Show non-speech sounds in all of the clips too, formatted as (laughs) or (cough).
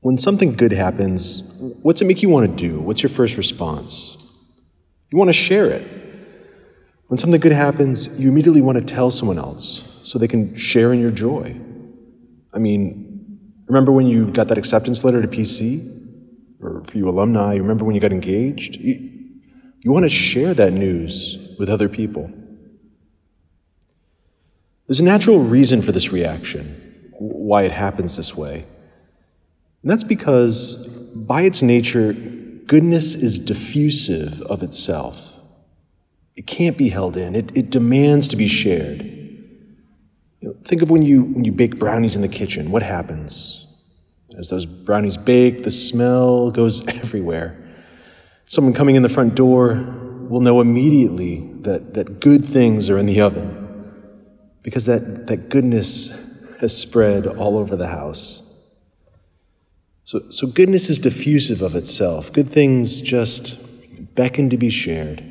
When something good happens, what's it make you want to do? What's your first response? You want to share it. When something good happens, you immediately want to tell someone else so they can share in your joy. I mean, remember when you got that acceptance letter to PC? Or for you alumni, remember when you got engaged? You, you want to share that news with other people. There's a natural reason for this reaction, why it happens this way. And that's because, by its nature, goodness is diffusive of itself. It can't be held in, it, it demands to be shared. You know, think of when you, when you bake brownies in the kitchen. What happens? As those brownies bake, the smell goes (laughs) everywhere. Someone coming in the front door will know immediately that, that good things are in the oven because that, that goodness has spread all over the house. So, so goodness is diffusive of itself. Good things just beckon to be shared.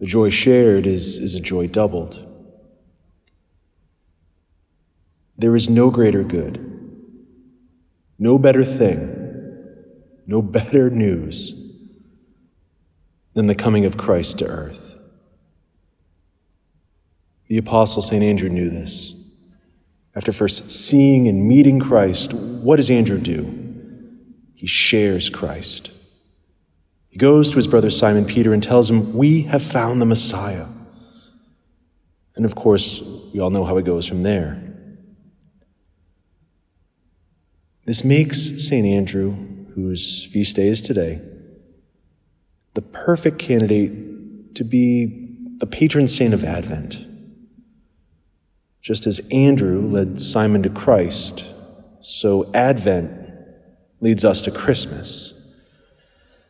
The joy shared is, is a joy doubled. There is no greater good, no better thing, no better news than the coming of Christ to earth. The Apostle St. Andrew knew this. After first seeing and meeting Christ, what does Andrew do? He shares Christ. He goes to his brother Simon Peter and tells him, We have found the Messiah. And of course, we all know how it goes from there. This makes St. Andrew, whose feast day is today, the perfect candidate to be the patron saint of Advent. Just as Andrew led Simon to Christ, so Advent leads us to Christmas,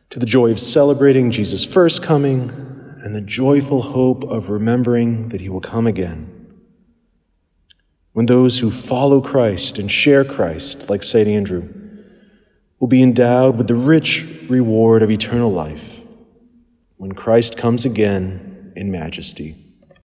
to the joy of celebrating Jesus' first coming and the joyful hope of remembering that he will come again. When those who follow Christ and share Christ, like St. Andrew, will be endowed with the rich reward of eternal life when Christ comes again in majesty.